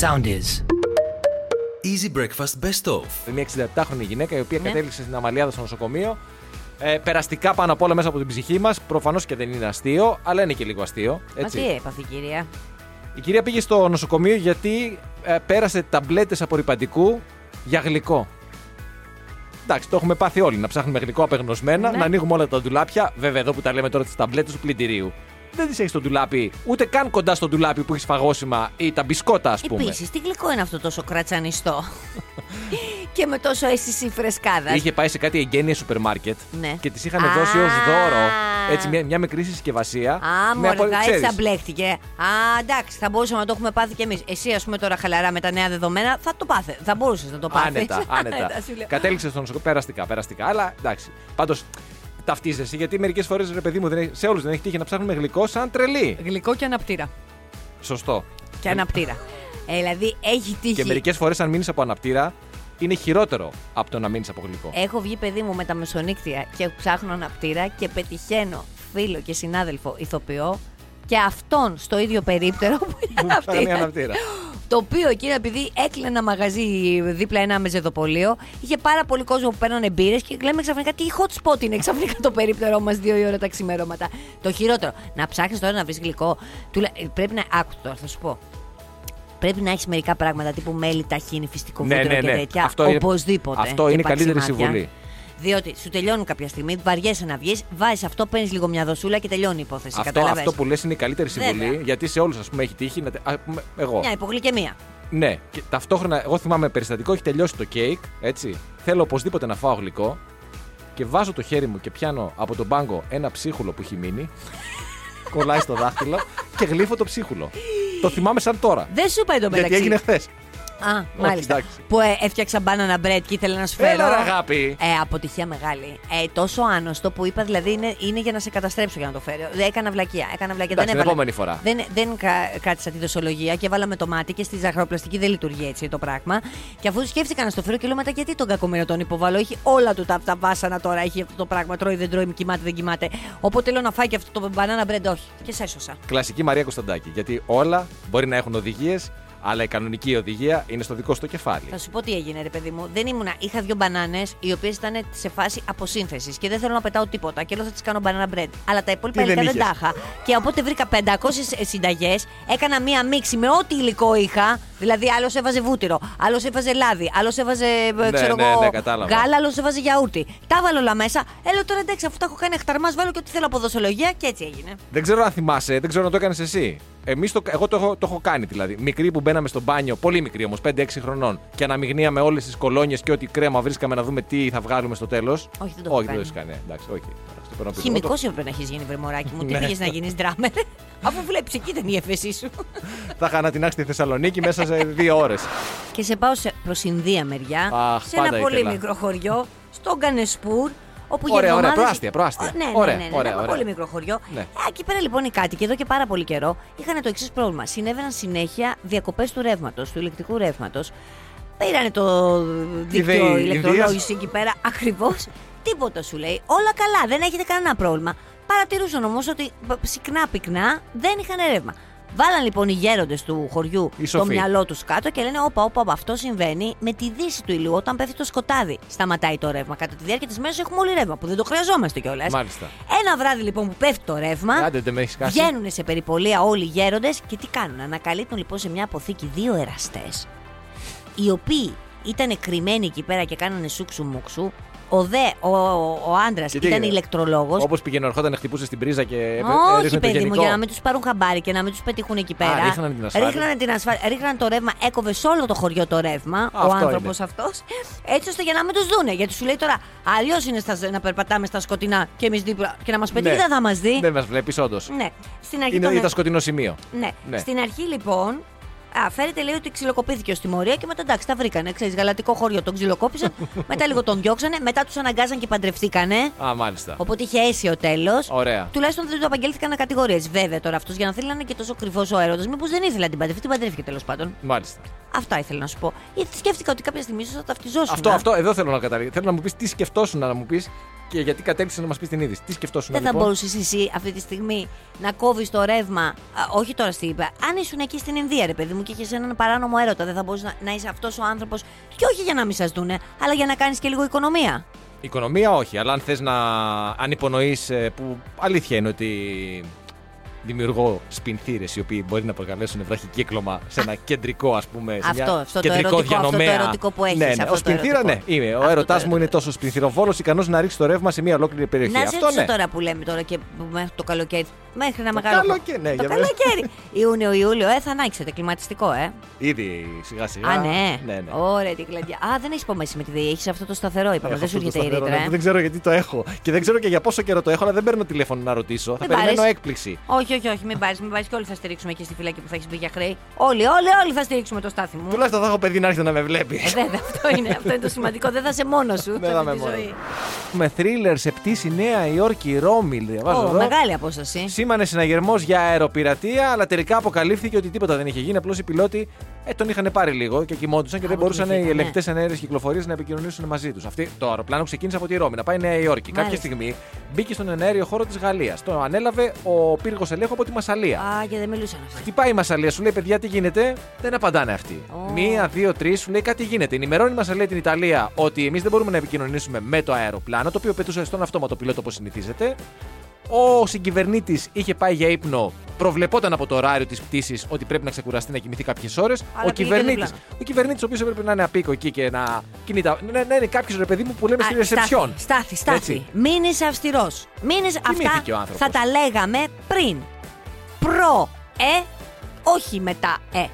Sound is. Easy breakfast best of. Μια 67χρονη γυναίκα η οποία Ναι. κατέληξε στην Αμαλιάδα στο νοσοκομείο. Ε, περαστικά πάνω απ' όλα μέσα από την ψυχή μας. Προφανώς και δεν είναι αστείο, αλλά είναι και λίγο αστείο. Μα Έτσι. τι έπαθε η κυρία. Η κυρία πήγε στο νοσοκομείο γιατί ε, πέρασε ταμπλέτες απορριπαντικού για γλυκό. Εντάξει, το έχουμε πάθει όλοι. Να ψάχνουμε γλυκό απεγνωσμένα, Ναι. να ανοίγουμε όλα τα ντουλάπια. Βέβαια, εδώ που τα λέμε τώρα τις ταμπλέτες του πλυντηρίου. Δεν τις έχεις στο ντουλάπι, ούτε καν κοντά στο ντουλάπι που έχεις φαγόσιμα ή τα μπισκότα, ας πούμε. Επίσης, τι γλυκό είναι αυτό τόσο κρατσανιστό. και με τόσο αίσθηση φρεσκάδας. Είχε πάει σε κάτι εγγένεια σούπερ μάρκετ Ναι. και τη είχαν Α. δώσει ως δώρο έτσι, μια, μια μικρή συσκευασία. Α, με απο- μωρέ, έτσι ξέρεις, θα μπλέχτηκε. Α, εντάξει, θα μπορούσαμε να το έχουμε πάθει κι εμείς. Εσύ, ας πούμε, τώρα χαλαρά με τα νέα δεδομένα, θα το πάθε. Θα μπορούσες να το πάθεις. Άνετα, άνετα. σου λέω. Κατέληξες στο νοσοκομείο. Περαστικά, περαστικά. Αλλά εντάξει. Πάντως ταυτίζεσαι γιατί μερικές φορές ρε παιδί μου δεν έχει- σε όλους δεν έχει τύχει να ψάχνουμε γλυκό σαν τρελή. Γλυκό και αναπτήρα. Σωστό. Και αναπτήρα. Ε, δηλαδή, έχει τύχει. Και μερικές φορές αν μείνεις από αναπτήρα είναι χειρότερο από το να μείνεις από γλυκό. Έχω βγει παιδί μου με τα μεσονύκτια και ψάχνω αναπτήρα και πετυχαίνω φίλο και συνάδελφο ηθοποιό και αυτόν στο ίδιο περίπτερο που είναι Που ψάχνει αναπτήρα. αναπτήρα. Το οποίο εκείνο επειδή έκλεινε ένα μαγαζί δίπλα ένα μεζεδοπολείο, είχε πάρα πολύ κόσμο που παίρνανε μπύρες και λέμε ξαφνικά τι hot spot είναι ξαφνικά το περίπτερό μας δύο η ώρα τα ξημερώματα. Το χειρότερο, να ψάχνεις τώρα να βρεις γλυκό. του λέ- ε, πρέπει να. Άκου τώρα, θα σου πω. Πρέπει να έχεις μερικά πράγματα τύπου μέλι, ταχύνη, φυστικό Ναι, βούτυρο ναι, και ναι. τέτοια. Αυτό είναι- Οπωσδήποτε. αυτό Και είναι η καλύτερη παξιμάτια. συμβουλή. Διότι σου τελειώνουν κάποια στιγμή, βαριέσαι να βγεις, βάζεις αυτό, παίρνεις λίγο μια δοσούλα και τελειώνει η υπόθεση. Αυτό, καταλαβες; αυτό που λες είναι η καλύτερη συμβουλή Βέβαια. γιατί σε όλους, ας πούμε, έχει τύχει. Να, τε- α, πούμε, εγώ. Μια υπογλυκαιμία. Ναι, και ταυτόχρονα, εγώ θυμάμαι περιστατικό, έχει τελειώσει το κέικ, έτσι. Θέλω οπωσδήποτε να φάω γλυκό και βάζω το χέρι μου και πιάνω από τον πάγκο ένα ψίχουλο που έχει μείνει. κολλάει στο δάχτυλο και γλύφω το ψίχουλο. το θυμάμαι σαν τώρα. Δεν σου είπα εντωμεταξύ. Γιατί έγινε χθες. Α, μάλιστα. εντάξει. Που ε, έφτιαξα μπάνανα bread και ήθελα να σου φέρω. Έλα, ρε, αγάπη. Ε, αποτυχία μεγάλη. Ε, τόσο άνοστο που είπα δηλαδή είναι, είναι για να σε καταστρέψω για να το φέρω. Δεν έκανα βλακεία. Έκανα βλακεία. Εντάξει, δεν την έβαλα- επόμενη φορά. Δεν, δεν κα- κράτησα τη δοσολογία και έβαλα με το μάτι και στη ζαχαροπλαστική δεν λειτουργεί έτσι το πράγμα. Και αφού σκέφτηκα να στο φέρω και λέω μετά γιατί τον κακομοίρα τον υποβάλλω; Έχει όλα του τα, τα βάσανα τώρα. Έχει αυτό το πράγμα. Τρώει, δεν τρώει, κοιμάται, δεν κοιμάται. Οπότε λέω να φάει και αυτό το banana bread. Όχι. Και σε έσωσα. Κλασική Μαρία Κωνσταντάκη. Γιατί όλα μπορεί να έχουν οδηγίες, αλλά η κανονική οδηγία είναι στο δικό σου το κεφάλι. Θα σου πω τι έγινε, ρε παιδί μου. Δεν ήμουνα. Είχα δύο μπανάνες οι οποίες ήταν σε φάση αποσύνθεσης και δεν θέλω να πετάω τίποτα. Και λέω θα τις κάνω banana bread. Αλλά τα υπόλοιπα Τι δεν υλικά δεν τα είχες; είχα. Και οπότε βρήκα 500 συνταγές. Έκανα μία μίξη με ό,τι υλικό είχα. Δηλαδή, άλλος έβαζε βούτυρο, άλλος έβαζε λάδι, άλλος έβαζε ε, ξέρω ναι, εγώ, ναι, κατάλαβα. γάλα, άλλος έβαζε γιαούρτι. Τα βάλω όλα μέσα. Έλα τώρα εντάξει, αφού τα έχω κάνει εχταρμά, βάλω και ό,τι θέλω από δοσολογία και έτσι έγινε. Δεν ξέρω αν θυμάσαι, δεν ξέρω αν το έκανες εσύ. Εμείς το, εγώ το έχω, το έχω κάνει δηλαδή. Μικρή που μπαίναμε στο μπάνιο, πολύ μικρή όμως, 5-6 χρονών, και αναμειγνύαμε όλες τις κολόνιες και ό,τι κρέμα βρίσκαμε να δούμε τι θα βγάλουμε στο τέλος. Όχι, δεν το έχω Όχι, δεν κάνει. το έχεις κάνει. Εντάξει, όχι. Εντάξει, το παίρνω πίσω. Χημικό Εγώ έπρεπε να έχεις γίνει βρεμοράκι μου. Τι Ναι. πήγες να γίνεις ντράμερ. Αφού βλέπεις, εκεί ήταν η έφεσή σου. το- Θα είχα ανατινάξει τη Θεσσαλονίκη μέσα σε δύο ώρες. Και σε πάω σε, προς Ινδία μεριά, Αχ, σε ένα πάντα πολύ ήθελα. μικρό χωριό, στο Γκανεσπούρ, όπου Ωραία, για ωραία, εβδομάδες... προάστια, προάστια. Ναι, ναι, Ωραία, ναι, ναι, ναι, ωραία, ένα ωραία. πολύ μικρό χωριό. Ναι. Ε, εκεί πέρα λοιπόν οι κάτοικοι εδώ και πάρα πολύ καιρό είχαν το εξής πρόβλημα. Συνέβαιναν συνέχεια διακοπές του ρεύματος, του ηλεκτρικού ρεύματος. Πήρανε το δίκτυο Ινδία- ηλεκτρολόγηση εκεί πέρα ακριβώς. Τίποτα σου λέει. Όλα καλά, δεν έχετε κανένα πρόβλημα. Παρατηρούσαν όμως ότι συκνά πυκνά δεν είχαν ρεύμα. Βάλαν λοιπόν οι γέροντες του χωριού Οι το σοφοί. μυαλό τους κάτω και λένε: Όπα, όπα, όπα, αυτό συμβαίνει με τη δύση του ηλιού. Όταν πέφτει το σκοτάδι, σταματάει το ρεύμα. Κατά τη διάρκεια της μέρας έχουμε όλοι ρεύμα που δεν το χρειαζόμαστε κιόλας. Μάλιστα. Ένα βράδυ λοιπόν που πέφτει το ρεύμα, Άντε, δεν με έχεις κάσει. βγαίνουν σε περιπολία όλοι οι γέροντες και τι κάνουν. Ανακαλύπτουν λοιπόν σε μια αποθήκη δύο εραστές, οι οποίοι ήταν κρυμμένοι εκεί πέρα και κάνανε σούξου μουξου. Ο δε, ο, ο άντρας Και τι ήταν έγινε; ηλεκτρολόγος. Όπως πήγαινε, ερχόταν, χτυπούσε στην πρίζα και έβρε- Όχι, έριχνε το παιδί μου, γενικό. για να μην τους πάρουν χαμπάρι και να μην τους πετύχουν εκεί πέρα. ρίχνανε την ασφάλεια. Ρίχνανε, την ασφάλεια, ρίχνανε το ρεύμα, έκοβε σε όλο το χωριό το ρεύμα, ο Αυτό άνθρωπος είναι. αυτός. Έτσι ώστε για να μην τους δούνε. Γιατί σου λέει τώρα, αλλιώς είναι στα, να περπατάμε στα σκοτεινά και εμείς δίπλα και να μας πετύχει δεν θα μας δει. Δεν μας βλέπεις, όντως. Ναι. Στην αρχή Είναι τον- ήταν σκοτεινό σημείο. ναι. Ναι. Στην αρχή λοιπόν. Α, φέρεται λέει ότι ξυλοκοπήθηκε ω τιμωρία και μετά εντάξει, τα βρήκανε. Ξέρεις, γαλατικό χωριό τον ξυλοκόπησαν, μετά λίγο τον διώξανε, μετά τους αναγκάζαν και παντρευτήκανε. Α, μάλιστα. Οπότε είχε αίσιο τέλος. Ωραία. Τουλάχιστον δεν του απαγγέλθηκαν κατηγορίες. Βέβαια τώρα αυτός για να θέλει να είναι και τόσο κρυφός ο έρωτας. Μήπως δεν ήθελε να την παντρευτεί, την παντρεύτηκε τέλος πάντων. Μάλιστα. Αυτά ήθελα να σου πω. Γιατί σκέφτηκα ότι κάποια στιγμή ίσως θα ταυτιζόσουν. Αυτό, αυτό, εδώ θέλω να καταλήξω. Θέλω να μου πεις τι σκεφτόσουν να μου πεις και γιατί κατέληξε να μας πεις την είδηση. Τι σκεφτόσουν Δεν θα λοιπόν; μπορούσες εσύ αυτή τη στιγμή να κόβεις το ρεύμα. α, όχι τώρα στην είπα. Αν ήσουν εκεί στην Ινδία, ρε παιδί μου, και είχες έναν παράνομο έρωτα, δεν θα μπορούσες να, να είσαι αυτός ο άνθρωπος. Και όχι για να μην σας δούνε, αλλά για να κάνεις και λίγο οικονομία. Οικονομία όχι, αλλά αν θες να. αν υπονοείς που αλήθεια είναι ότι δημιουργώ σπινθήρε οι οποίοι μπορεί να προκαλέσουν βραχικύκλωμα σε ένα κεντρικό, ας πούμε. Σε Αυτό, μια αυτό το κεντρικό ερωτικό, αυτό το διανομέα. ερωτικό που έχεις, Ναι, ναι. αυτό Ο το σπινθήρα, ναι, ερωτικό. είμαι. Ο Αυτό το έρωτά μου είναι ερωτικό. τόσο σπινθυροβόλος ικανός να ρίξει το ρεύμα σε μια ολόκληρη περιοχή. Να σε Αυτό ρωτήσω ναι. τώρα που λέμε τώρα και που μέχρι το καλοκαίρι. Μέχρι ένα Το μεγάλο. καλοκαίρι, ναι, το για καλοκαίρι. Ιούνιο-Ιούλιο, ε, θα ανάξετε κλιματιστικό, ε. Ήδη σιγά σιγά. Α, ναι. ναι, ναι. Ωραία, τι κλαδιά. Α, δεν έχεις υπομέσει με τη ΔΕΗ. Έχεις αυτό το σταθερό, είπαμε. Έχω Δεν σου αυτό το έρχεται η σταθερό, ρήτρα. ναι, ε. Δεν ξέρω γιατί το έχω. Και δεν ξέρω και για πόσο καιρό το έχω, αλλά δεν παίρνω τηλέφωνο να ρωτήσω. Θα Μην περιμένω πάρεις. έκπληξη. Όχι, όχι, όχι, μην πάρεις, μην πάρεις και όλοι θα στηρίξουμε εκεί στη φυλακή που θα έχεις μπει για χρέη. Όλοι, όλοι, όλοι θα στηρίξουμε το στάθι μου. Τουλάχιστον θα έχω παιδί να έρχεται να με βλέπει. Ε, βέβαια, αυτό είναι, αυτό είναι το σημαντικό. Δεν θα είσαι μόνο σου. Δεν θα αυτή είμαι τη μόνος. ζωή. Με θρίλερ σε πτήση Νέα Υόρκη, Ρώμη, διαβάζω Ω, εδώ. μεγάλη απόσταση. Σήμανε συναγερμός για αεροπειρατεία, αλλά τελικά αποκαλύφθηκε ότι τίποτα δεν είχε γίνει. Απλώς οι πιλότοι ε, τον είχαν πάρει λίγο και κοιμόντουσαν και δεν μπορούσαν οι Αποκοιμηθήκαν, ναι. ελεγκτές ενέργεια κυκλοφορία να επικοινωνήσουν μαζί τους. Το αεροπλάνο ξεκίνησε από τη Ρώμη να πάει Νέα Υόρκη. Κάποια Μάλιστα. στιγμή μπήκε στον εναέριο χώρο της Γαλλίας. Το ανέλαβε ο πύργος ελέγχου από τη Μασαλία. Α, και δεν μιλούσαν αυτοί. Χτυπάει η Μασαλία, σου λέει παιδιά τι γίνεται, δεν απαντάνε αυτοί. Ω. Μία, δύο, τρεις, σου λέει κάτι γίνεται. Ενημερώνει η Μασαλία την Ιταλία ότι εμείς δεν μπορούμε να επικοινωνήσουμε με το αεροπλάνο, το οποίο πετούσε στον αυτόματο πιλότο όπως συνηθίζεται. Ο συγκυβερνήτης είχε πάει για ύπνο, προβλεπόταν από το ωράριο της πτήσης ότι πρέπει να ξεκουραστεί να κοιμηθεί κάποιες ώρες. Αλλά Ο πήγε κυβερνήτη, διπλάνο. ο κυβερνήτης, ο οποίος έπρεπε να είναι απίκο εκεί και να κινείται. Ναι, ναι, είναι κάποιος ρε παιδί μου που λέμε στη Α, ρεσεψιόν. Στάθη, στάθη. Έτσι. Μην είσαι αυστηρός. Μην είσαι... Αυτά Κοιμήθηκε ο άνθρωπος. θα τα λέγαμε πριν. Προ, ε, όχι μετά, ε.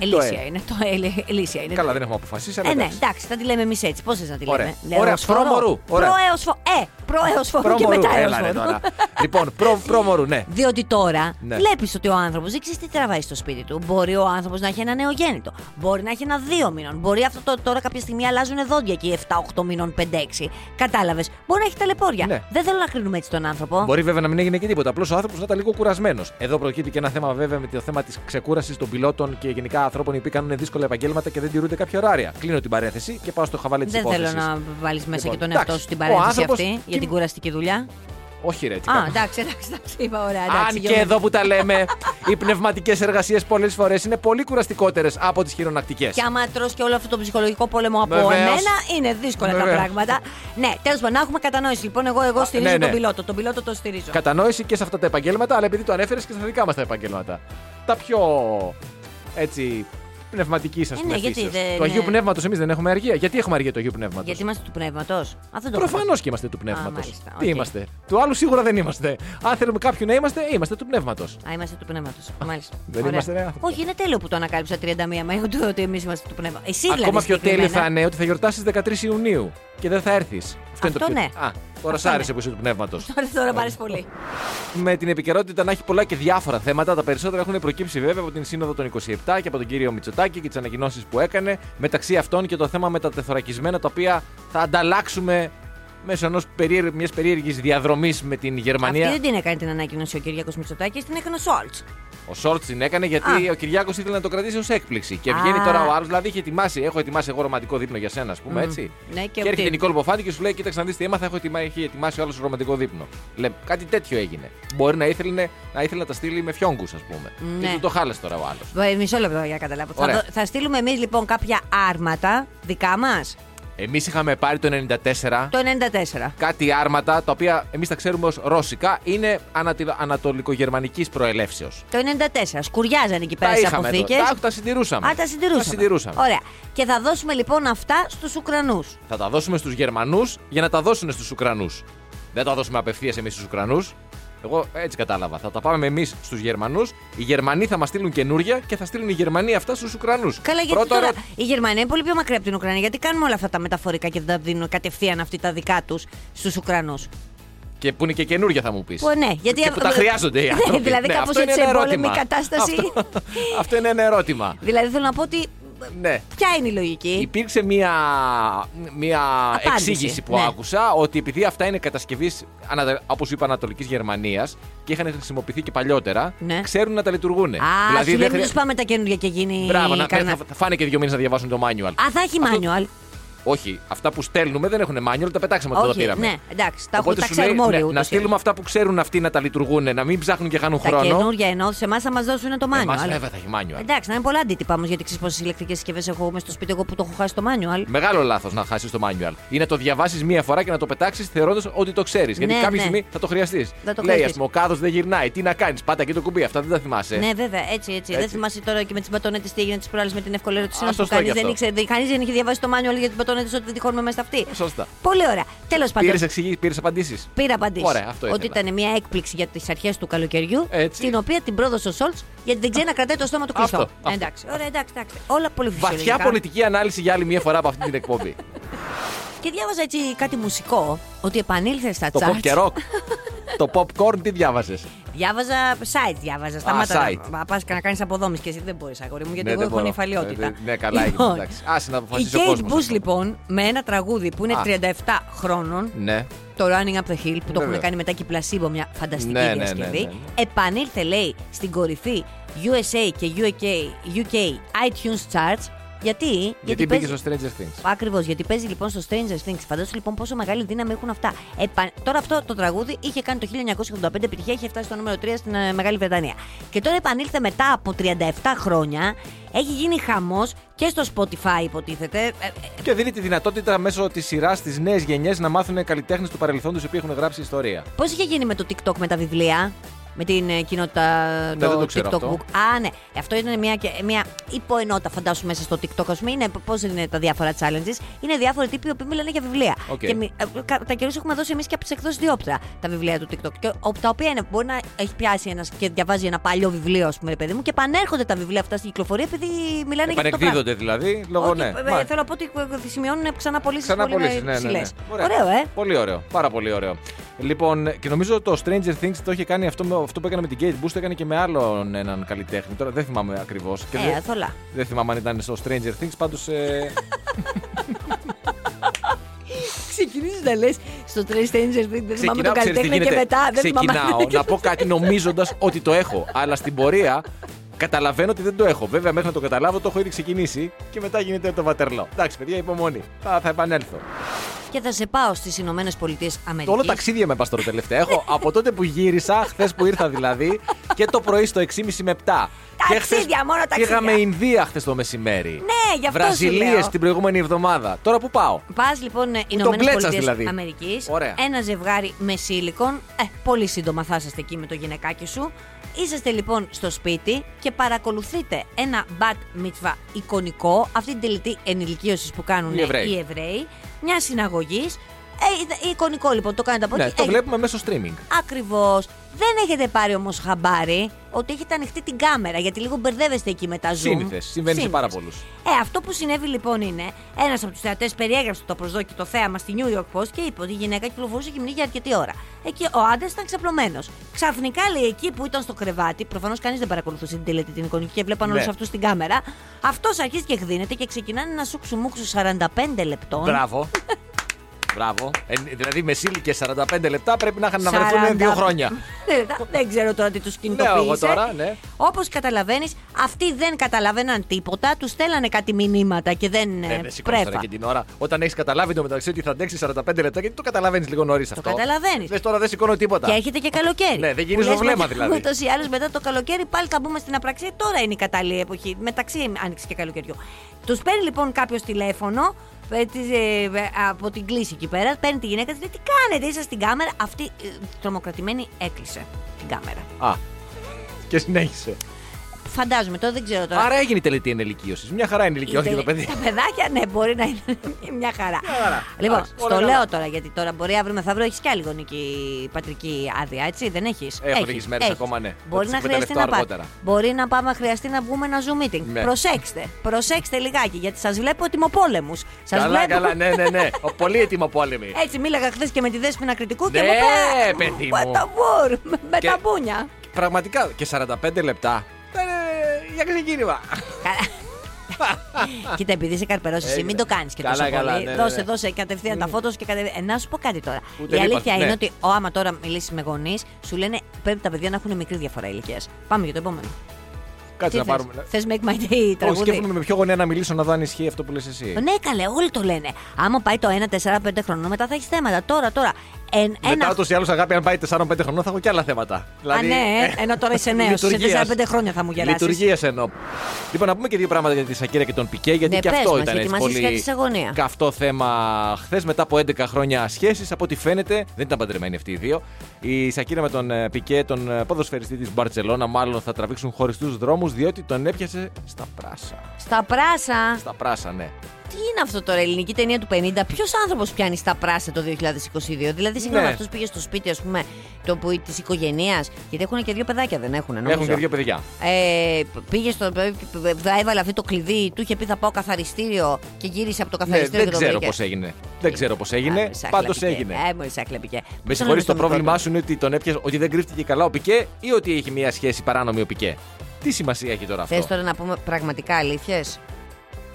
Ελίσια ε. είναι. Το ε, ελίσια είναι. Καλά, δεν έχουμε αποφασίσει, αλλά Ε, ναι, εντάξει. εντάξει, θα τη λέμε εμείς έτσι. Πώς θε να τη Ωραία. λέμε; Ωραία, Λεωσφόρο. προμορού. Ωραία. Προέωσφο- Ε, προέωσφορου και Προμορού, μετά έλα ρε έωσφορου. τώρα. λοιπόν, προ, προμορού, ναι. Διότι τώρα Ναι. βλέπεις ότι ο άνθρωπος δεν ξέρεις τι τραβάει στο σπίτι του. Μπορεί ο άνθρωπος να έχει ένα νεογέννητο. Μπορεί να έχει ένα δύο μήνων. Μπορεί αυτό το, τώρα κάποια στιγμή αλλάζουν δόντια εκεί 7-8 μήνων, 5-6. Κατάλαβες. Μπορεί να έχει ταλαιπώρια. Ναι. Δεν θέλω να κρίνουμε έτσι τον άνθρωπο. Μπορεί βέβαια να μην έγινε και τίποτα. Απλώς ο άνθρωπος να ήταν λίγο κουρασμένος. Εδώ προκύπτει και ένα θέμα βέβαια με το θέμα της ξεκούρασης των πιλότων και γενικά ανθρώπων οι οποίοι κάνουν δύσκολα επαγγέλματα και δεν τηρούνται κάποια ωράρια. Κλείνω την παρένθεση και πάω στο χαβαλέ της Δεν υπόθεσης. θέλω να βάλεις μέσα Λοιπόν, και τον εντάξει, εαυτό σου την ο παρένθεση άνθρωπος αυτή για κοιμ- την κουραστική δουλειά; Όχι, ρε, τι Α, κάνω. εντάξει, εντάξει, εντάξει. Είπα ωραία. Εντάξει, Αν και Γιώργο. εδώ που τα λέμε, οι πνευματικές εργασίες πολλές φορές είναι πολύ κουραστικότερες από τις χειρονακτικές. Και άμα τρως και όλο αυτό το ψυχολογικό πόλεμο από Βεβαίως. εμένα, είναι δύσκολα τα Βεβαίως. πράγματα. Ναι, τέλος πάντων, να έχουμε κατανόηση. Λοιπόν, εγώ, εγώ Α, στηρίζω ναι, ναι. τον πιλότο. Τον πιλότο το στηρίζω. Κατανόηση και σε αυτά τα επαγγέλματα, αλλά επειδή το ανέφερες και στα δικά μας τα επαγγέλματα. Τα πιο έτσι πνευματική, α Ε, πούμε. ναι, γιατί φύσεως. δεν- Του Αγίου ναι. Πνεύματος εμείς δεν έχουμε αργία. Γιατί έχουμε αργία του Αγίου Πνεύματος; Γιατί είμαστε του πνεύματος. Α, δεν το Προφανώς και είμαστε του πνεύματος. μάλιστα, Τι οκ. είμαστε; Του άλλου σίγουρα δεν είμαστε. Αν θέλουμε κάποιον να είμαστε, είμαστε του πνεύματος. Α, είμαστε του πνεύματος. Μάλιστα. δεν Ωραία. είμαστε, ρε, άνθρωποι. Όχι, είναι τέλειο που το ανακάλυψα 31 Μαΐου του ότι εμείς είμαστε του πνεύματο. Εσύ δηλαδή. Ακόμα πιο τέλειο συγκεκριμένα. θα είναι ότι θα γιορτάσεις 13 Ιουνίου και δεν θα έρθεις. Αυτό, είναι το Αυτό πιο. ναι. Α, τώρα σ' Αυτό άρεσε ναι. που είσαι του πνεύματος. Τώρα, τώρα μ' αρέσει πολύ. Με την επικαιρότητα να έχει πολλά και διάφορα θέματα. Τα περισσότερα έχουν προκύψει βέβαια από την Σύνοδο των 27 και από τον κύριο Μητσοτάκη και τις ανακοινώσεις που έκανε. Μεταξύ αυτών και το θέμα με τα τεθωρακισμένα τα οποία θα ανταλλάξουμε μέσω ενός περίεργ, μιας περίεργης διαδρομής με την Γερμανία. Αυτή δεν την έκανε την ανακοίνωση ο Κυριάκος Μητσοτάκης, την έκανε ο Σόλτς. Ο Σόλτς την έκανε γιατί Α. ο Κυριάκος ήθελε να το κρατήσει ως έκπληξη. Και Α. βγαίνει τώρα ο άλλο, δηλαδή είχε ετοιμάσει, έχω ετοιμάσει εγώ ρομαντικό δείπνο για σένα, ας πούμε Μμ. έτσι. Ναι, και και έρχεται τι; η Νικόλ Μποφάντη και σου λέει: Κοίταξε να δεις τι έμαθα, έχω ετοιμάσει, έχει ετοιμάσει ο άλλο ρομαντικό δείπνο. Λέμε, κάτι τέτοιο έγινε. Μπορεί να ήθελε να, ήθελε να τα στείλει με φιόγκους, ας πούμε. Ναι. Και του το χάλεσε τώρα ο άλλος. Ε, Μισό λεπτό για να καταλάβω. Θα, Ωραία. δω- θα στείλουμε εμείς λοιπόν κάποια άρματα δικά μας; Εμείς είχαμε πάρει το 94 το 94. κάτι άρματα τα οποία εμείς τα ξέρουμε ως ρώσικα, είναι ανατολ- ανατολικογερμανικής προελεύσεως. Το 94. Σκουριάζαν εκεί πέρα Τα στι είχαμε εδώ. αποθήκες. Τα, τα συντηρούσαμε. Α, τα συντηρούσαμε. Τα συντηρούσαμε. Ωραία. Και θα δώσουμε λοιπόν αυτά στους Ουκρανούς. Θα τα δώσουμε στους Γερμανούς για να τα δώσουν στους Ουκρανούς. Δεν τα δώσουμε απευθείας εμείς στους Ουκρανούς. Εγώ έτσι κατάλαβα. Θα τα πάμε εμείς στους Γερμανούς. Οι Γερμανοί θα μας στείλουν καινούρια και θα στείλουν οι Γερμανοί αυτά στους Ουκρανούς. Καλά, γιατί τώρα η Γερμανία είναι πολύ πιο μακριά από την Ουκρανία. Γιατί κάνουμε όλα αυτά τα μεταφορικά και δεν τα δίνουν κατευθείαν αυτοί τα δικά τους στους Ουκρανούς; Και που είναι και καινούρια θα μου πεις. Που, ναι, γιατί και που τα ε, χρειάζονται οι ναι, άνθρωποι. δηλαδή κάπως αυτό είναι έτσι ένα εμπόλεμη ερώτημα. κατάσταση. Αυτό, αυτό είναι ένα ερώτημα. Δηλαδή θέλω να πω ότι Ναι. Ποια είναι η λογική; Υπήρξε μία, μία Απάντηση, εξήγηση που ναι. άκουσα ότι επειδή αυτά είναι κατασκευής, όπως είπα, Ανατολικής Γερμανίας και είχαν χρησιμοποιηθεί και παλιότερα, Ναι. ξέρουν να τα λειτουργούν. Α, σου λέει δεν μην χρεια- τους πάμε τα καινούργια και γίνει. Μπράβο, να, κανένα- θα, θα φάνε και δύο μήνες να διαβάσουν το manual. Α, θα έχει Αυτό- manual. Όχι, αυτά που στέλνουμε δεν έχουν manual, τα πετάξαμε όταν τα Όχι, πήραμε. ναι, εντάξει, τα, Οπότε τα σου λέει, ξέρουμε όλοι. ναι, ούτως να ή στείλουμε άλλως. αυτά που ξέρουν αυτοί να τα λειτουργούν, να μην ψάχνουν και χάνουν Τα χρόνο. καινούργια εννοώ, σε εμάς θα μας δώσουν το Εμάς manual. βέβαια θα έχει manual. Εντάξει, να είναι πολλά αντίτυπα όμως, γιατί ξέρεις πόσες ηλεκτρικές συσκευές έχω μέσα στο σπίτι εγώ που το έχω χάσει το manual. Μεγάλο λάθος να χάσεις το manual. Ή να το διαβάσεις μία φορά και να το πετάξεις θεωρώντας ότι το ξέρεις. Γιατί Ναι, κάποια ναι. στιγμή θα το χρειαστείς. Θα το Λέει, ας χρειαστείς. πούμε, ο κάδος δεν γυρνάει. Τι να κάνεις, πάτα εκεί το κουμπί. Αυτά δεν τα θυμάσαι. Ναι, βέβαια, έτσι, έτσι. Δεν Έτσι. θυμάσαι τώρα και με τις μπατόνετε τι έγινε τις προάλλες με την ευκολία τη Α, που σωστό κανεί κι δεν αυτό. ήξερε. Κανείς δεν είχε διαβάσει το manual για τι μπατόνετε ότι δεν τη χώνουμε μέσα στα αυτή. Σωστά. Πολύ ωραία. Τέλος πάντων. Πήρες εξηγήσεις, πήρες απαντήσεις. Πήρα απαντήσεις. Ωραία, αυτό Ότι ήθελα. ήταν μια έκπληξη για τις αρχές του καλοκαιριού. Έτσι. Την οποία την πρόδωσε ο Σόλτς γιατί δεν ξέρει να κρατάει το στόμα του κλειστό. Αυτό, αυτό. Εντάξει, ωραία, εντάξει, εντάξει. Όλα πολύ φυσιολογικά. Βαθιά πολιτική ανάλυση για άλλη μία φορά από αυτή την εκπομπή. Και διάβαζα έτσι κάτι μουσικό ότι επανήλθε στα το pop charts. και rock. το popcorn τι διάβαζες; Διάβαζα site, διάβαζα. Σταμάτα site. να πα και να κάνεις αποδόμηση και εσύ δεν μπορείς, αγόρι μου, γιατί Ναι, εγώ δεν έχω μπορώ. νυφαλιότητα. Ε, ναι, καλά έγινε, Λοιπόν, εντάξει. Άσε να Η αποφασίσει ο Kate κόσμος Bush αυτό. λοιπόν με ένα τραγούδι που είναι Α. 37 χρόνων, Ναι. το Running Up the Hill, που το έχουν Βέβαια. κάνει μετά και η Placebo, μια φανταστική Ναι, ναι, ναι, διασκευή. ναι, ναι. Επανήλθε, λέει, στην κορυφή USA και UK, UK iTunes Charts. Γιατί, Γιατί παίζει- μπήκε στο Stranger Things. Ακριβώς, γιατί παίζει λοιπόν στο Stranger Things. Φαντάζομαι λοιπόν πόσο μεγάλη δύναμη έχουν αυτά. Επα... Τώρα αυτό το τραγούδι είχε κάνει το 1985 επιτυχία, είχε φτάσει στο νούμερο 3 στην ε, Μεγάλη Βρετανία. Και τώρα επανήλθε μετά από 37 χρόνια. Έχει γίνει χαμός και στο Spotify, υποτίθεται. Ε, ε, Και δίνει τη δυνατότητα μέσω της σειράς στις νέες γενιές να μάθουν καλλιτέχνες του παρελθόντος οι οποίοι έχουν γράψει ιστορία. Πώς είχε γίνει με το TikTok με τα βιβλία, με την ε, κοινότητα Ναι, δεν το ξέρω TikTok αυτό. Book. Α, ναι. Αυτό ήταν μια, και- μια υποενότητα, φαντάσου μέσα στο TikTok. Α πούμε, είναι πώς είναι τα διάφορα challenges. Είναι διάφοροι τύποι που μιλάνε για βιβλία. Οκ. Και μι- ε, κα- κατά καιρούς έχουμε δώσει εμείς και από τις εκδόσεις Διόπτρα τα βιβλία του TikTok. Και, ο- τα οποία είναι, μπορεί να έχει πιάσει ένας και διαβάζει ένα παλιό βιβλίο, ας πούμε, ρε παιδί μου, και επανέρχονται τα βιβλία αυτά στην κυκλοφορία επειδή μιλάνε για αυτό το πράγμα. Επανεκδίδονται δηλαδή, λόγω Όχι, ναι. ε, Μα- Θέλω να πω ότι ε, σημειώνουν ξανά πωλήσει Ξανά πολύ πωλήσεις, ναι, ναι, ναι. ψηλές. Ωραία. Ωραίο, ε. Πολύ ωραίο. Πάρα πολύ ωραίο. Λοιπόν, και νομίζω το Stranger Things το είχε κάνει αυτό, με- αυτό που έκανε με την Kate Bush, το έκανε και με άλλον έναν καλλιτέχνη. Τώρα δεν θυμάμαι ακριβώς. Ε, θολά. δεν θυμάμαι αν ήταν στο Stranger Things, πάντως. Ε, Ξεκινήσεις να λες στο Trace Stranger Things, δεν θυμάμαι τον ξεκινάω, ξέρεις τι καλλιτέχνη και γίνεται. μετά δεν θυμάμαι. Ξεκινάω να πω κάτι νομίζοντας ότι το έχω. Αλλά στην πορεία καταλαβαίνω ότι δεν το έχω. Βέβαια, μέχρι να το καταλάβω το έχω ήδη ξεκινήσει και μετά γίνεται το βατερλό. Εντάξει, παιδιά, υπομονή. Θα, θα επανέλθω. Και θα σε πάω στις Ηνωμένες Πολιτείες Το Αμερικής. όλο ταξίδια με πα τώρα τελευταία. Έχω από τότε που γύρισα, χθες που ήρθα δηλαδή, και το πρωί στο 6.30 με 7. Και χθες Ταξίδια, μόνο ταξίδια. Πήγαμε Ινδία χθες το μεσημέρι. Ναι, γι' αυτό σου Βραζιλίες λέω. την προηγούμενη εβδομάδα. Τώρα που πάω. Πας λοιπόν Ηνωμένες μπλέτσας Πολιτείες δηλαδή. Αμερικής. Ωραία. Ένα ζευγάρι με σίλικον. Ε, πολύ σύντομα θα είσαστε εκεί με το γυναικάκι σου. Είσαστε λοιπόν στο σπίτι και παρακολουθείτε ένα bat mitzvah εικονικό, αυτή την τελετή ενηλικίωσης που κάνουν Οι Εβραίοι. οι Εβραίοι, μια συναγωγής. Ε, εικονικό λοιπόν, το κάνετε από Ναι, εκεί. το Ε, βλέπουμε μέσω streaming. Ακριβώς. Δεν έχετε πάρει όμως χαμπάρι ότι έχετε ανοιχτή την κάμερα, γιατί λίγο μπερδεύεστε εκεί με τα zoom. Σύνηθες. Συμβαίνει σε πάρα πολλούς. Ε, αυτό που συνέβη λοιπόν είναι, ένας από τους θεατές περιέγραψε το προσδόκητο θέαμα στη New York Post και είπε ότι η γυναίκα κυκλοφορούσε γυμνή για αρκετή ώρα. Εκεί ο άντρας ήταν ξαπλωμένος. Ξαφνικά λέει εκεί που ήταν στο κρεβάτι, προφανώς κανείς δεν παρακολουθούσε την τελετή την εικονική και βλέπαν Ναι. όλου αυτούς στην κάμερα. Αυτός αρχίζει και εκδίνεται και ξεκινάνε να σούξου μουξου 45 λεπτών. Μπράβο. Μπράβο. Ε, δηλαδή με και 45 λεπτά πρέπει να είχαν να βρεθούν 40. δύο χρόνια. Ναι, δεν ξέρω τώρα τι τους εγώ κινητοποίησε. τώρα, ναι. Όπως καταλαβαίνεις, αυτοί δεν καταλαβαίναν τίποτα, τους στέλνανε κάτι μηνύματα και δεν Ε, ε, δεν σηκώνεις τώρα πρέφα. και την ώρα. Όταν έχεις καταλάβει το μεταξύ ότι θα αντέξει 45 λεπτά, γιατί το καταλαβαίνεις λίγο νωρίς αυτό. καταλαβαίνεις. Λες τώρα δεν σηκώνω τίποτα. Και έχετε και καλοκαίρι. Ναι, δεν γυρίζω Που λες βλέμμα μετά- δηλαδή. Ούτως ή άλλως μετά το καλοκαίρι πάλι θα μπούμε στην απραξία. Τώρα είναι η κατάλληλη εποχή. Μεταξύ άνοιξη και καλοκαιριού. Τους παίρνει λοιπόν κάποιος τηλέφωνο ε, της, ε, ε, από την κλίση εκεί πέρα. Παίρνει τη γυναίκα της λέει: Τι κάνετε, είσαστε στην κάμερα. Αυτή ε, τρομοκρατημένη έκλεισε την κάμερα. Α. Και συνέχισε. Φαντάζομαι, τώρα δεν ξέρω τώρα. Άρα έγινε η τελετή ενηλικίωσης. Μια χαρά είναι ηλικία, όχι για το παιδί. Τα παιδάκια, ναι, μπορεί να είναι μια χαρά. Μια χαρά. Λοιπόν, Εντάξει, στο όλα καλά. λέω τώρα γιατί τώρα μπορεί αύριο μεθαύριο έχεις και άλλη γονική πατρική άδεια, έτσι, δεν έχεις; Έχω λίγες μέρες ακόμα, ναι. Θα Μπορεί τις να χρειαστεί εκμεταλλευτώ να πάει. αργότερα. Μπορεί να πάμε, χρειαστεί να βγούμε ένα Zoom meeting. Ναι. Προσέξτε, προσέξτε λιγάκι γιατί σας βλέπω ετοιμοπόλεμους. Σας Καλά, βλέπω. καλά, ναι, ναι, ναι. Ο, πολύ έτοιμο πόλεμη. Έτσι, μίλαγα χθες και με τη δέσπινα κριτικού και Ναι, μου είπε. παιδί μου. Με τα βουρ, με- με Και- τα μπούνια. Πραγματικά και 45 λεπτά. Ήταν ε, για ξεκίνημα. Καλά. Κοίτα, επειδή είσαι καρπερός, εσύ Έγινε. μην το κάνεις και Καλά, τόσο καλά, πολύ. ναι, ναι, δώσε, ναι. δώσε κατευθείαν τα φώτος και κατευθείαν. Ε, να σου πω κάτι τώρα. Ούτε Η αλήθεια λείπα- είναι ναι. ότι ο, άμα τώρα μιλήσεις με γονείς, σου λένε πρέπει τα παιδιά να έχουν μικρή διαφορά ηλικίας. Πάμε για το επόμενο. Κάτσε να θες; πάρουμε. Θες Make My Day Όχι, τραγούδι; σκέφτομαι με ποιο γονέα να μιλήσω να δω αν ισχύει αυτό που λες εσύ. Ναι, καλέ, όλοι το λένε. Άμα πάει το 1-4-5 χρονών, μετά θα έχεις θέματα. Τώρα, τώρα. Εν, Μετά ένα... ούτως ή άλλως αγάπη, αν πάει 4-5 χρονών, θα έχω και άλλα θέματα. Α, ναι, ε, ενώ τώρα είσαι νέος. Σε λειτουργίας. 4-5 χρόνια θα μου γελάσει. Λειτουργία εννοώ. Λοιπόν, να πούμε και δύο πράγματα για τη Σακύρα και τον Πικέ, γιατί Ναι, και πες αυτό μας, ήταν γιατί έτσι μας πολύ είσαι σε αγωνία. καυτό θέμα χθες μετά από 11 χρόνια σχέσει. Από ό,τι φαίνεται, δεν ήταν παντρεμένοι αυτοί οι δύο. Η Σακύρα με τον ε, Πικέ, τον ε, ποδοσφαιριστή της Μπαρσελόνα, μάλλον θα τραβήξουν χωριστούς δρόμους, διότι τον έπιασε στα πράσα. Στα πράσα. Στα πράσα, ναι. Τι είναι αυτό τώρα, ελληνική ταινία του 50. Ποιος άνθρωπος πιάνει στα πράσα το 2022. Δηλαδή, συγγνώμη, Ναι. αυτός πήγε στο σπίτι, ας πούμε, το που της οικογένειας. Γιατί έχουν και δύο παιδάκια, δεν έχουν. Νομίζω. Έχουν και δύο παιδιά. Ε, πήγε στο. Θα έβαλε αυτό το κλειδί, του είχε πει θα πάω καθαριστήριο και γύρισε από το Ναι, καθαριστήριο. δεν και το ξέρω βρήκε. πώς έγινε. Δεν ξέρω πώς έγινε. Α, σάκλα Πάντως πικέ. έγινε. Ε, μόλι σάκλα πικέ. Με Πώς συγχωρείς, το λένε στο πρόβλημά μικρό σου είναι ότι τον έπιασε, ότι δεν κρύφτηκε καλά ο Πικέ ή ότι έχει μια σχέση παράνομη ο Πικέ; Τι σημασία έχει τώρα του. Θες αυτό. τώρα να πούμε πραγματικά αλήθειες;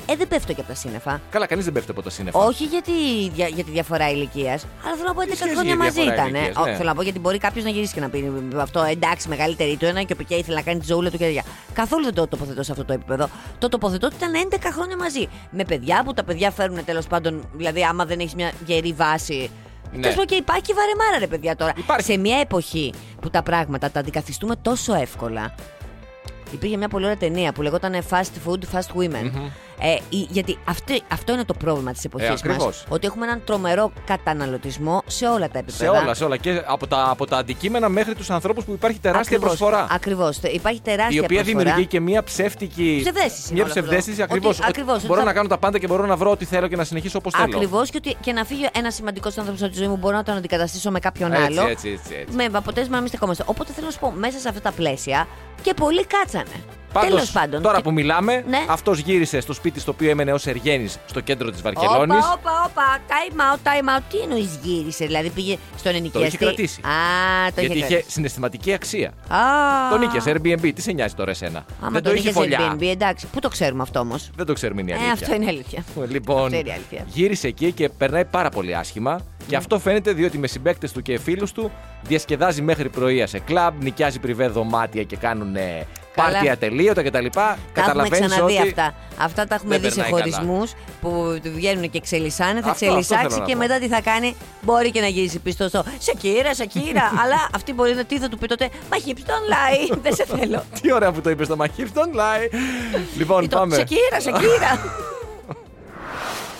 Ε, δεν πέφτω και από τα σύννεφα. Καλά, κανείς δεν πέφτει από τα σύννεφα. Όχι γιατί, για, για τη διαφορά ηλικίας, αλλά θέλω να πω 11 σχέση χρόνια έχει μαζί διαφορά ήταν. ηλικίας, ναι. Θέλω να πω γιατί μπορεί κάποιος να γυρίσει και να πει αυτό εντάξει, μεγαλύτερη του ένα και ο Πικέ ήθελε να κάνει τη ζωούλα του και τέτοια. Καθόλου δεν το τοποθετώ σε αυτό το επίπεδο. Το τοποθετώ ότι ήταν 11 χρόνια μαζί. Με παιδιά που τα παιδιά φέρουν τέλος πάντων, δηλαδή άμα δεν έχεις μια γερή βάση. Ναι. Τέλος πάντων και υπάρχει και βαρεμάρα ρε παιδιά τώρα. Υπάρχει. Σε μια εποχή που τα πράγματα τα αντικαθιστούμε τόσο εύκολα. Υπήρχε μια πολύ ωραία ταινία που λεγόταν Fast Food, Fast Women. Ε, η- γιατί αυτή, αυτό είναι το πρόβλημα της εποχής Ε, μας. ακριβώς. Ότι έχουμε έναν τρομερό καταναλωτισμό σε όλα τα Σε επίπεδα. όλα, σε όλα. Και από τα, από τα αντικείμενα μέχρι τους ανθρώπους που υπάρχει τεράστια προσφορά. Ακριβώς. Υπάρχει τεράστια η οποία προσφορά. δημιουργεί και μια ψεύτικη. Ψευδέστηση Μια είναι όλο αυτό. ψευδέστηση Ότι- ακριβώς. ακριβώς, ότι Μπορώ θα- να κάνω τα πάντα και μπορώ να βρω ό,τι θέλω και να συνεχίσω όπως θέλω. Ακριβώς και, ότι- και να φύγει ένα σημαντικό άνθρωπο από τη ζωή μου, μπορώ να τον αντικαταστήσω με κάποιον Έτσι, άλλο. έτσι, έτσι, έτσι. Με αποτέλεσμα να μην στεκόμαστε. Οπότε θέλω να σου πω, μέσα σε αυτά τα πλαίσια και πολλοί κάτσανε. Πάντως, Τέλος πάντων. τώρα Και- που μιλάμε, Ναι. αυτός γύρισε στο σπίτι στο οποίο έμενε ως Εργένης στο κέντρο της Βαρκελόνης. Όπα, όπα, όπα. Time out, time out. Τι εννοείς γύρισε, δηλαδή πήγε στον ενοικιαστή; κρατήσει. Α, το Γιατί είχε είχε κρατήσει. συναισθηματική αξία. Α, Τον είχε Airbnb, τι σε nοιάζει τώρα εσένα; Άμα δεν το τον είχε είχες φωλιά. Airbnb, εντάξει. Πού το ξέρουμε αυτό όμως; Δεν το ξέρουμε είναι η Ε, αλήθεια. αυτό είναι αλήθεια. Λοιπόν, Αυτό είναι η αλήθεια. γύρισε εκεί και περνάει πάρα πολύ άσχημα. Και αυτό φαίνεται διότι με συμπαίκτες του και φίλους του διασκεδάζει μέχρι πρωία σε κλαμπ, νοικιάζει πριβέ δωμάτια και κάνουν Καλά. Πάρτι ατελείωτα κτλ. Τα έχουμε Καταλαβαίνεις ξαναδεί ότι. αυτά. Αυτά τα έχουμε δεν δει σε περνάει καλά. χωρισμούς που του βγαίνουν και ξελισσάνε. Θα Αυτό- αυτό ξελισσάξει θέλω να και πω. μετά τι θα κάνει. Μπορεί και να γυρίσει πίσω στο Σακύρα, Σακύρα. αλλά αυτή μπορεί να τι θα του πει τότε. Μα hips don't lie. Δεν σε θέλω. Τι ωραία που το είπες στο μαχήρ, don't lie. λοιπόν, Ή το πάμε. Σακύρα, Σακύρα.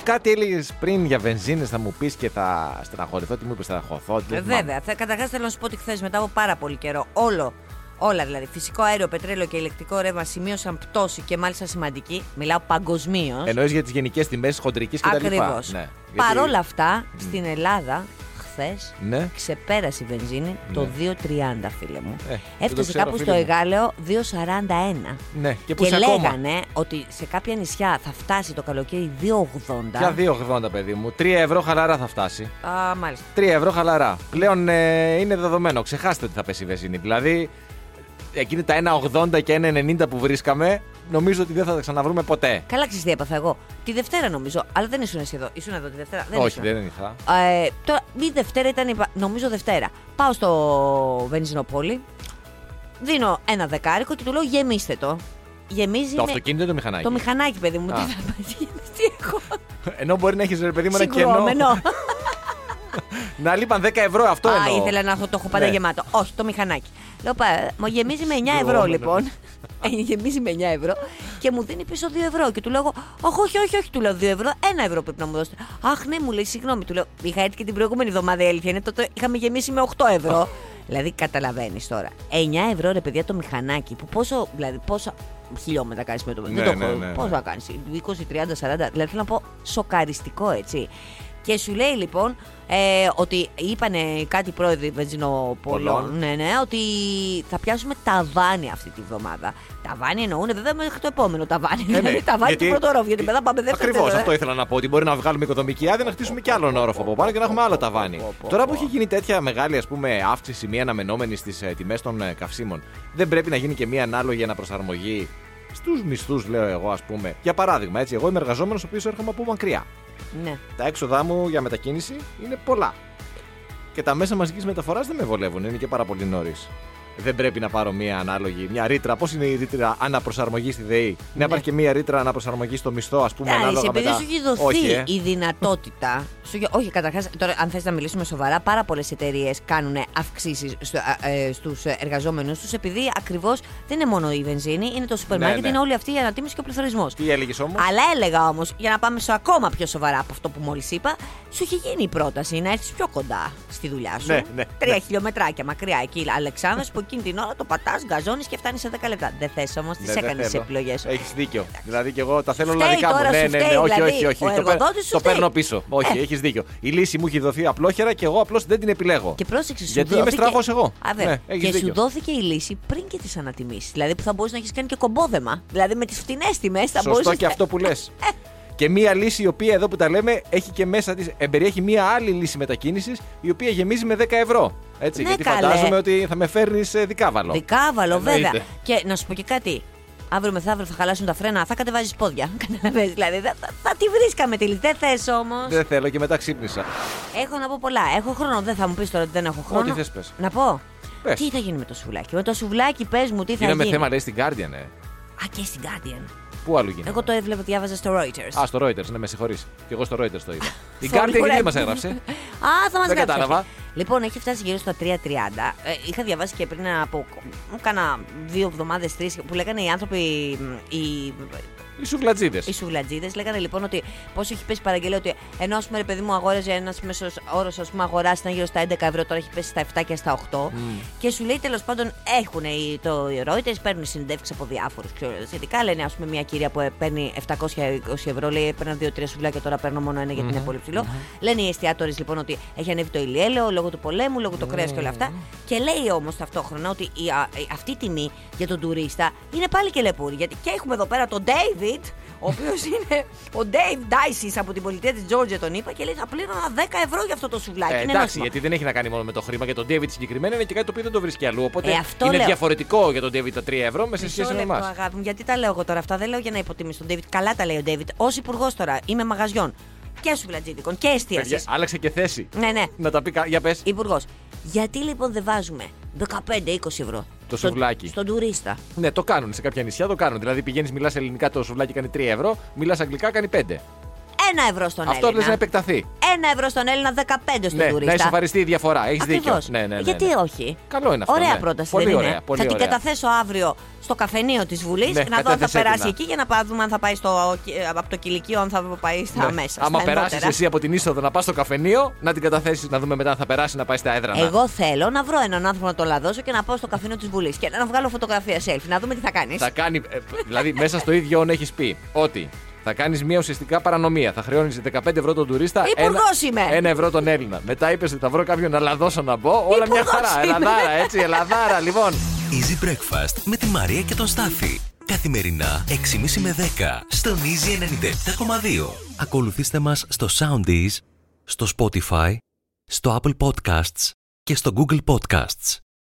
Κάτι έλεγες πριν για βενζίνες, θα μου πεις και θα στεναχωρηθώ. Τι μου είπες, στεναχωρηθώ. τι Ε, δεν θυμάμαι. Βέβαια. Θα- Καταρχάς θέλω να σου πω ότι χθες μετά από πάρα πολύ καιρό όλο. Όλα δηλαδή. Φυσικό αέριο, πετρέλαιο και ηλεκτρικό ρεύμα σημείωσαν πτώση και μάλιστα σημαντική. Μιλάω παγκοσμίως. Εννοείς για τις γενικές τιμές χοντρικής κτλ. Ακριβώς. Ναι. Παρόλα αυτά, στην Ελλάδα χθες Ναι. ξεπέρασε η βενζίνη το 2,30 φίλε μου. Ε, δεν το Έφτασε ξέρω, κάπου φίλε στο μου. Εγάλεο 2,41. Ναι, και που Και είσαι ακόμα. λέγανε ότι σε κάποια νησιά θα φτάσει το καλοκαίρι 2,80. Για 2,80 παιδί μου. 3 ευρώ χαλαρά θα φτάσει. Α, μάλιστα. 3 ευρώ χαλαρά. Πλέον ε, είναι δεδομένο. Ξεχάστε ότι θα πέσει η βενζίνη. Δηλαδή, εκείνη τα 1,80 και 1,90 που βρίσκαμε, νομίζω ότι δεν θα τα ξαναβρούμε ποτέ. Καλά, ξέρεις τι έπαθα εγώ. Τη Δευτέρα νομίζω, αλλά δεν ήσουν εσύ εδώ. Ήσουν εδώ τη Δευτέρα. Δεν Όχι, ήσουν. δεν είχα. Ε, τώρα, η Δευτέρα ήταν, η πα- νομίζω Δευτέρα. Πάω στο βενζινοπόλι, δίνω ένα δεκάρικο και του λέω γεμίστε το. Γεμίζει Το με- αυτοκίνητο ή το μηχανάκι; το μηχανάκι, παιδί μου. Α. Τι θα πάει, τι έχω. Ενώ μπορεί να έχεις ρε παιδί μου ένα κενό. Συγκρόμενο. Να λείπαν 10 ευρώ αυτό Α, εννοώ. ήθελα να έχω, το έχω πάντα Ναι. γεμάτο. Όχι, το μηχανάκι. Λέω, πά, μου γεμίζει με 9 ευρώ Συγκρόμενο. λοιπόν. Ε, γεμίζει με 9 ευρώ και μου δίνει πίσω 2 ευρώ. Και του λέω, Όχι, όχι, όχι, όχι, του λέω 2 ευρώ, 1 ευρώ πρέπει να μου δώσετε. Αχ, ναι, μου λέει, συγγνώμη, του λέω, Είχα έρθει και την προηγούμενη εβδομάδα η αλήθεια είναι, τότε είχαμε γεμίσει με 8 ευρώ. δηλαδή, καταλαβαίνεις τώρα. 9 ευρώ ρε παιδιά το μηχανάκι, που πόσο, δηλαδή, πόσα χιλιόμετρα κάνεις με το Ναι, Δεν το ναι, έχω. ναι, ναι. Πώ θα κάνεις, 20, 30, 40. Δηλαδή, θέλω να πω σοκαριστικό έτσι. Και σου λέει λοιπόν ε, ότι είπανε κάτι πρόεδροι βενζινοπολών, Πολλών. ναι, ναι, ότι θα πιάσουμε ταβάνι αυτή τη βδομάδα. Ταβάνι εννοούν βέβαια μέχρι το επόμενο ταβάνι. Ε, ναι, δηλαδή ταβάνι του πρώτου όροφου, γιατί μετά πάμε δεύτερο. Ακριβώς τρίτο, αυτό ε. ήθελα να πω. Ότι μπορεί να βγάλουμε οικοδομική άδεια να χτίσουμε κι άλλον όροφο από πάνω και να έχουμε άλλο ταβάνι. πω, πω, Τώρα πω. που έχει γίνει τέτοια μεγάλη ας πούμε, αύξηση, μία αναμενόμενη στις τιμές των ε, καυσίμων, δεν πρέπει να γίνει και μία ανάλογη αναπροσαρμογή στους μισθούς, λέω εγώ, ας πούμε. Για παράδειγμα, έτσι, εγώ είμαι εργαζόμενος ο οποίος έρχομαι από μακριά. Ναι. Τα έξοδά μου για μετακίνηση είναι πολλά. Και τα μέσα μαζικής μεταφοράς δεν με βολεύουν, είναι και πάρα πολύ νωρίς. Δεν πρέπει να πάρω μία ανάλογη, μια ρήτρα. Πώς είναι η ρήτρα αναπροσαρμογής στη ΔΕΗ, Να υπάρχει και μία ρήτρα αναπροσαρμογής στο μισθό, ας πούμε, Εντάξει, ανάλογα με επειδή τα... σου έχει δοθεί Όχι, ε. η δυνατότητα. Σου, έχει- όχι, καταρχάς, τώρα, αν θες να μιλήσουμε σοβαρά, πάρα πολλές εταιρείες κάνουν αυξήσεις στους εργαζόμενους τους, επειδή ακριβώς δεν είναι μόνο η βενζίνη, είναι το σούπερ Ναι, μάρκετ, ναι. είναι όλη αυτή η ανατίμηση και ο πληθωρισμός. Τι έλεγες όμως; Αλλά έλεγα όμως, για να πάμε σε ακόμα πιο σοβαρά από αυτό που μόλις είπα, σου έχει γίνει η πρόταση να έρθεις πιο κοντά στη δουλειά σου. Ναι, ναι, Τρία ναι. χιλιόμετράκια μακριά εκεί, Αλεξάνδρος, που εκείνη την ώρα το πατάς, γκαζώνεις και φτάνεις σε 10 λεπτά. Δεν θες όμως, τις έκανες τι επιλογές σου. Έχεις δίκιο. Δηλαδή και εγώ τα θέλω Φταίει όλα δικά μου. τώρα, Ναι, σου ναι, ναι, φταίει, όχι, δηλαδή, όχι, όχι. ο Το, παίρνω- εργοδότης σου το φταίει. παίρνω πίσω. Όχι, Ε. έχεις δίκιο. Η λύση μου έχει δοθεί απλόχερα και εγώ απλώς δεν την επιλέγω. Και πρόσεξε, σου Γιατί είμαι δόθηκε... στραβός εγώ. Α, βέβαια. Ναι, έχεις και δίκιο. σου δόθηκε η λύση πριν και τις ανατιμήσεις. Δηλαδή που θα μπορούσε να έχεις κάνει και κομπόδεμα. Δηλαδή με τις φτηνές τιμές θα Σωστό μπορούσες. και αυτό που λες. Και μία λύση η οποία εδώ που τα λέμε έχει και μέσα τη. Εμπεριέχει μία άλλη λύση μετακίνησης η οποία γεμίζει με 10 ευρώ. Έτσι, Ναι, γιατί καλέ. φαντάζομαι ότι θα με φέρνεις δικάβαλο. Δικάβαλο, Εννοείται. βέβαια. Και να σου πω και κάτι. Αύριο μεθαύριο θα χαλάσουν τα φρένα, θα κατεβάζεις πόδια. Καταλαβαίνεις, δηλαδή. Θα, θα, θα τη βρίσκαμε τη λύση. Δεν θες όμως. Δεν θέλω και μετά ξύπνησα. Έχω να πω πολλά. Έχω χρόνο. Δεν θα μου πεις τώρα ότι δεν έχω χρόνο. Ό,τι θες πες. Να πω. Πες. Τι θα γίνει με το σουβλάκι; Με το σουβλάκι, πες μου, τι θα Είναι με γίνει. θέμα, λέει στην Guardian, ε. Α, και στην Guardian. Πού άλλο γίνεται; Εγώ το έβλεπα, διάβαζα στο Reuters. Α, στο Reuters, ναι, με συγχωρείς. Και εγώ στο Reuters το είδα. Η Πολύ Guardian ωραία. γιατί δεν μας έγραψε. Α, θα μας Δεν κατάλαβα. Λοιπόν, έχει φτάσει γύρω στα 3.30. Ε, είχα διαβάσει και πριν από μ, κάνα δύο εβδομάδες, τρεις, που λέγανε οι άνθρωποι, μ, οι, Οι σουβλατζίδες. οι σουβλατζίδες, λέγανε λοιπόν ότι πόσο έχει πέσει η παραγγελία. Ότι ενώ, ας πούμε, ρε παιδί μου, αγόραζε ένας μέσος όρος, ας πούμε, αγορά ήταν γύρω στα 11 ευρώ, τώρα έχει πέσει στα 7 και στα 8. Και σου λέει τέλος πάντων, έχουν οι, το οι Reuters, παίρνουν συνεντεύξεις από διάφορους σχετικά. Λένε, ας πούμε, μια κυρία που παίρνει 720 ευρώ, λέει, έπαιρνα 2-3 σουβλάκια, τώρα παίρνω μόνο ένα γιατί είναι πολύ ψηλό. Λένε οι εστιατόρες λοιπόν ότι έχει ανέβει το ηλιέλαιο λόγω του πολέμου, λόγω του κρέας και όλα αυτά. Και λέει όμως ταυτόχρονα ότι η, α, η- αυτή η τιμή για τον τουρίστα είναι πάλι και λεπούρη. Γιατί και έχουμε εδώ πέρα τον David, ο οποίος είναι ο Dave Dices από την πολιτεία της Georgia, τον είπα, και λέει θα πλήρωνα 10 ευρώ για αυτό το σουβλάκι. Ε, είναι εντάξει, νόστιμο. γιατί δεν έχει να κάνει μόνο με το χρήμα. Για τον David συγκεκριμένα είναι και κάτι το οποίο δεν το βρίσκει αλλού. Οπότε Ε, αυτό είναι λέω. διαφορετικό για τον David τα 3 ευρώ με σε Μισό σχέση με λεπτό, εμάς. αγάπη μου, γιατί τα λέω εγώ τώρα αυτά. Δεν λέω για να υποτιμήσω τον David. Καλά τα λέει ο David. Ω υπουργός τώρα είμαι μαγαζιών και σουβλατζίδικων και εστίασης. Άλλαξε και θέση. Ναι, ναι. Να τα πει. κα- Για πες. Υπουργός. Γιατί λοιπόν δεν βάζουμε 15-20 ευρώ Το στον- σουβλάκι. στον τουρίστα. Ναι, το κάνουν σε κάποια νησιά, το κάνουν. Δηλαδή πηγαίνεις, μιλάς ελληνικά, το σουβλάκι κάνει 3 ευρώ, μιλάς αγγλικά, κάνει 5. Ένα ευρώ στον Αυτό Έλληνα. λες να επεκταθεί. Ένα ευρώ στον Έλληνα, 15 στον Ναι, να τουρίστα. ισοφαριστεί η διαφορά. Έχεις δίκιο. Ακριβώς. Ναι, ναι, ναι, Γιατί ναι. όχι; Καλό είναι αυτό. Ωραία ναι. πρόταση πολύ δεν ωραία, είναι. Πολύ θα την ωραία. καταθέσω αύριο στο καφενείο της Βουλής Ναι, να δω αν θα κατέθεσέ την, περάσει να. εκεί για να πά- δούμε αν θα πάει στο, από το κηλικείο, αν θα πάει στα Ναι. μέσα. Άμα στα περάσεις ενδότερα. εσύ από την είσοδο να πας στο καφενείο, να την καταθέσεις, να δούμε μετά αν θα περάσει να πάει στα έδρανα. Εγώ θέλω να βρω έναν άνθρωπο να το λαδώσω και να πάω στο καφενείο της Βουλής και να βγάλω φωτογραφία selfie, να δούμε τι θα κάνεις. Θα κάνει. ε, δηλαδή, μέσα στο ίδιο όν έχεις πει ότι θα κάνεις μια ουσιαστικά παρανομία. Θα χρεώνεις 15 ευρώ τον τουρίστα. Υπουργός ένα, είμαι. ένα ευρώ τον Έλληνα. Μετά είπες ότι θα βρω κάποιον να λαδώσω να μπω. Όλα μια Υπουργός χαρά. είμαι. Ελαδάρα, έτσι, ελαδάρα, λοιπόν. Easy Breakfast με τη Μαρία και τον Στάφη. Καθημερινά 6.30 με 10 στον Easy 97.2. Ακολουθήστε μας στο Soundees, στο Spotify, στο Apple Podcasts και στο Google Podcasts.